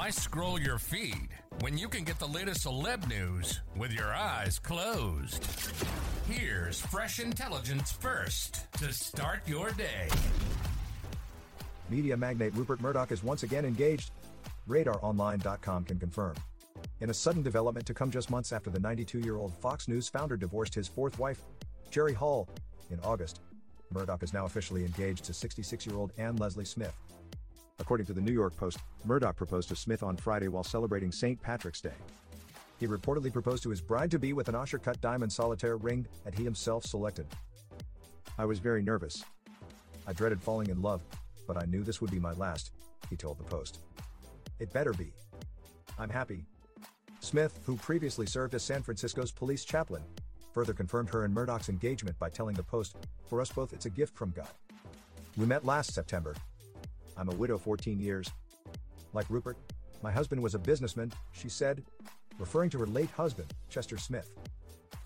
Why scroll your feed when you can get the latest celeb news with your eyes closed? Here's fresh intelligence first to start your day. Media magnate Rupert Murdoch is once again engaged. RadarOnline.com can confirm. In a sudden development to come just months after the 92 year old Fox News founder divorced his fourth wife, Jerry Hall, in August, Murdoch is now officially engaged to 66 year old Ann Lesley Smith. According to the New York Post, Murdoch proposed to Smith on Friday while celebrating St. Patrick's Day. He reportedly proposed to his bride to be with an Asscher cut diamond solitaire ring that he himself selected. I was very nervous. I dreaded falling in love, but I knew this would be my last, he told the Post. It better be. I'm happy. Smith, who previously served as San Francisco's police chaplain, further confirmed her and Murdoch's engagement by telling the Post, For us both, it's a gift from God. We met last September, I'm a widow 14 years. Like Rupert, my husband was a businessman, she said, referring to her late husband, Chester Smith.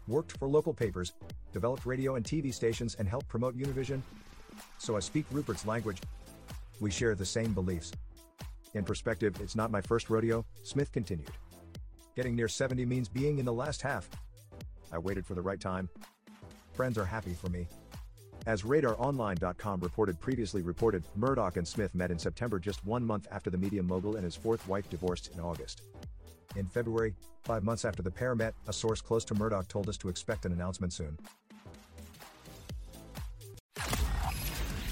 Worked for local papers, developed radio and TV stations, and helped promote Univision. So I speak Rupert's language. We share the same beliefs. In perspective, it's not my first rodeo, Smith continued. Getting near 70 means being in the last half. I waited for the right time. Friends are happy for me. As RadarOnline.com reported previously reported, Murdoch and Smith met in September just one month after the media mogul and his fourth wife divorced in August. In February, five months after the pair met, a source close to Murdoch told us to expect an announcement soon.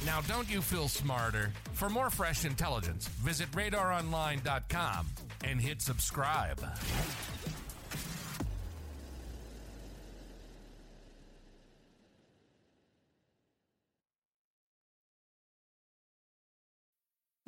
Now, don't you feel smarter? For more fresh intelligence, visit radaronline.com and hit subscribe.